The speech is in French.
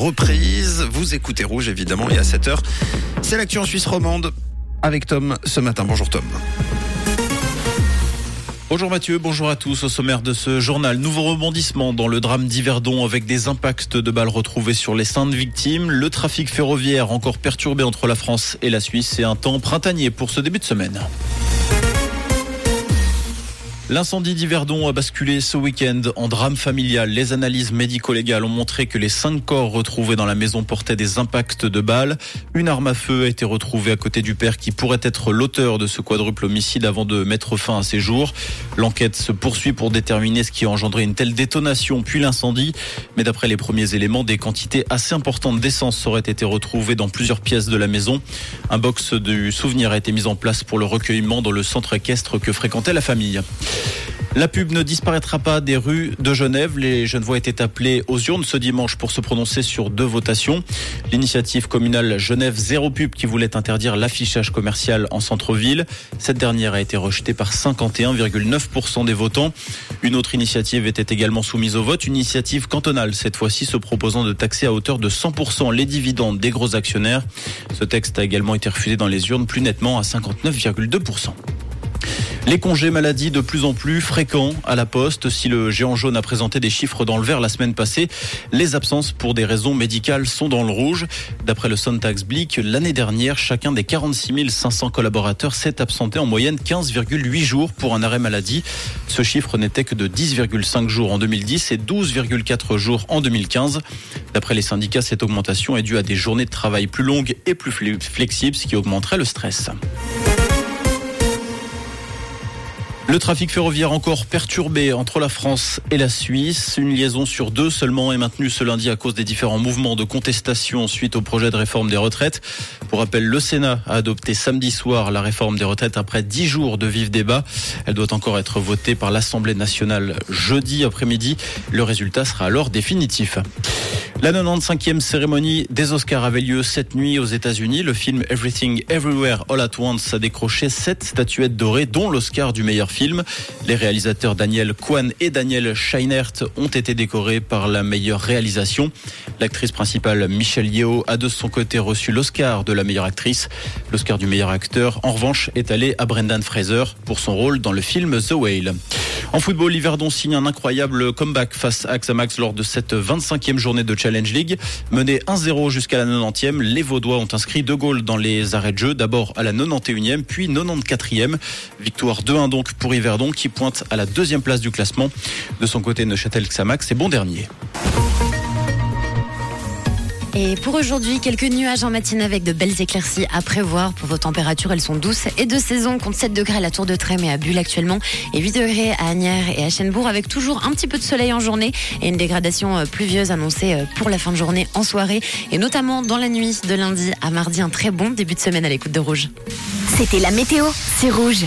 Reprise, vous écoutez Rouge évidemment et à 7h, c'est l'actu en Suisse romande avec Tom ce matin. Bonjour Tom. Bonjour Mathieu, bonjour à tous. Au sommaire de ce journal, nouveau rebondissement dans le drame d'Yverdon avec des impacts de balles retrouvés sur les de victimes, le trafic ferroviaire encore perturbé entre la France et la Suisse et un temps printanier pour ce début de semaine. L'incendie d'Yverdon a basculé ce week-end en drame familial. Les analyses médico-légales ont montré que les cinq corps retrouvés dans la maison portaient des impacts de balles. Une arme à feu a été retrouvée à côté du père qui pourrait être l'auteur de ce quadruple homicide avant de mettre fin à ses jours. L'enquête se poursuit pour déterminer ce qui a engendré une telle détonation puis l'incendie. Mais d'après les premiers éléments, des quantités assez importantes d'essence auraient été retrouvées dans plusieurs pièces de la maison. Un box du souvenir a été mis en place pour le recueillement dans le centre équestre que fréquentait la famille. La pub ne disparaîtra pas des rues de Genève. Les Genevois étaient appelés aux urnes ce dimanche pour se prononcer sur deux votations. L'initiative communale Genève Zéro Pub qui voulait interdire l'affichage commercial en centre-ville. Cette dernière a été rejetée par 51,9% des votants. Une autre initiative était également soumise au vote, une initiative cantonale, cette fois-ci se proposant de taxer à hauteur de 100% les dividendes des gros actionnaires. Ce texte a également été refusé dans les urnes plus nettement à 59,2%. Les congés maladie de plus en plus fréquents à la poste. Si le géant jaune a présenté des chiffres dans le vert la semaine passée, les absences pour des raisons médicales sont dans le rouge. D'après le Sontax Blick, l'année dernière, chacun des 46 500 collaborateurs s'est absenté en moyenne 15,8 jours pour un arrêt maladie. Ce chiffre n'était que de 10,5 jours en 2010 et 12,4 jours en 2015. D'après les syndicats, cette augmentation est due à des journées de travail plus longues et plus flexibles, ce qui augmenterait le stress. Le trafic ferroviaire encore perturbé entre la France et la Suisse. Une liaison sur deux seulement est maintenue ce lundi à cause des différents mouvements de contestation suite au projet de réforme des retraites. Pour rappel, le Sénat a adopté samedi soir la réforme des retraites après dix jours de vifs débats. Elle doit encore être votée par l'Assemblée nationale jeudi après-midi. Le résultat sera alors définitif. La 95e cérémonie des Oscars avait lieu cette nuit aux États-Unis. Le film Everything Everywhere All at Once a décroché sept statuettes dorées, dont l'Oscar du meilleur film. Les réalisateurs Daniel Kwan et Daniel Scheinert ont été décorés par la meilleure réalisation. L'actrice principale Michelle Yeoh a de son côté reçu l'Oscar de la meilleure actrice. L'Oscar du meilleur acteur, en revanche, est allé à Brendan Fraser pour son rôle dans le film The Whale. En football, Liverdon signe un incroyable comeback face à Axamax lors de cette 25e journée de Challenge League. Mené 1-0 jusqu'à la 90e, les Vaudois ont inscrit deux goals dans les arrêts de jeu, d'abord à la 91e, puis 94e. Victoire 2-1 donc pour Yverdon qui pointe à la deuxième place du classement. De son côté, Neuchâtel-Xamax est bon dernier. Et pour aujourd'hui, quelques nuages en matinée avec de belles éclaircies à prévoir. Pour vos températures, elles sont douces et de saison. Compte 7 degrés à la Tour de Trême et à Bulle actuellement et 8 degrés à Agnières et à Chênebourg avec toujours un petit peu de soleil en journée et une dégradation euh, pluvieuse annoncée euh, pour la fin de journée en soirée et notamment dans la nuit de lundi à mardi. Un très bon début de semaine à l'écoute de Rouge. C'était la météo, c'est Rouge.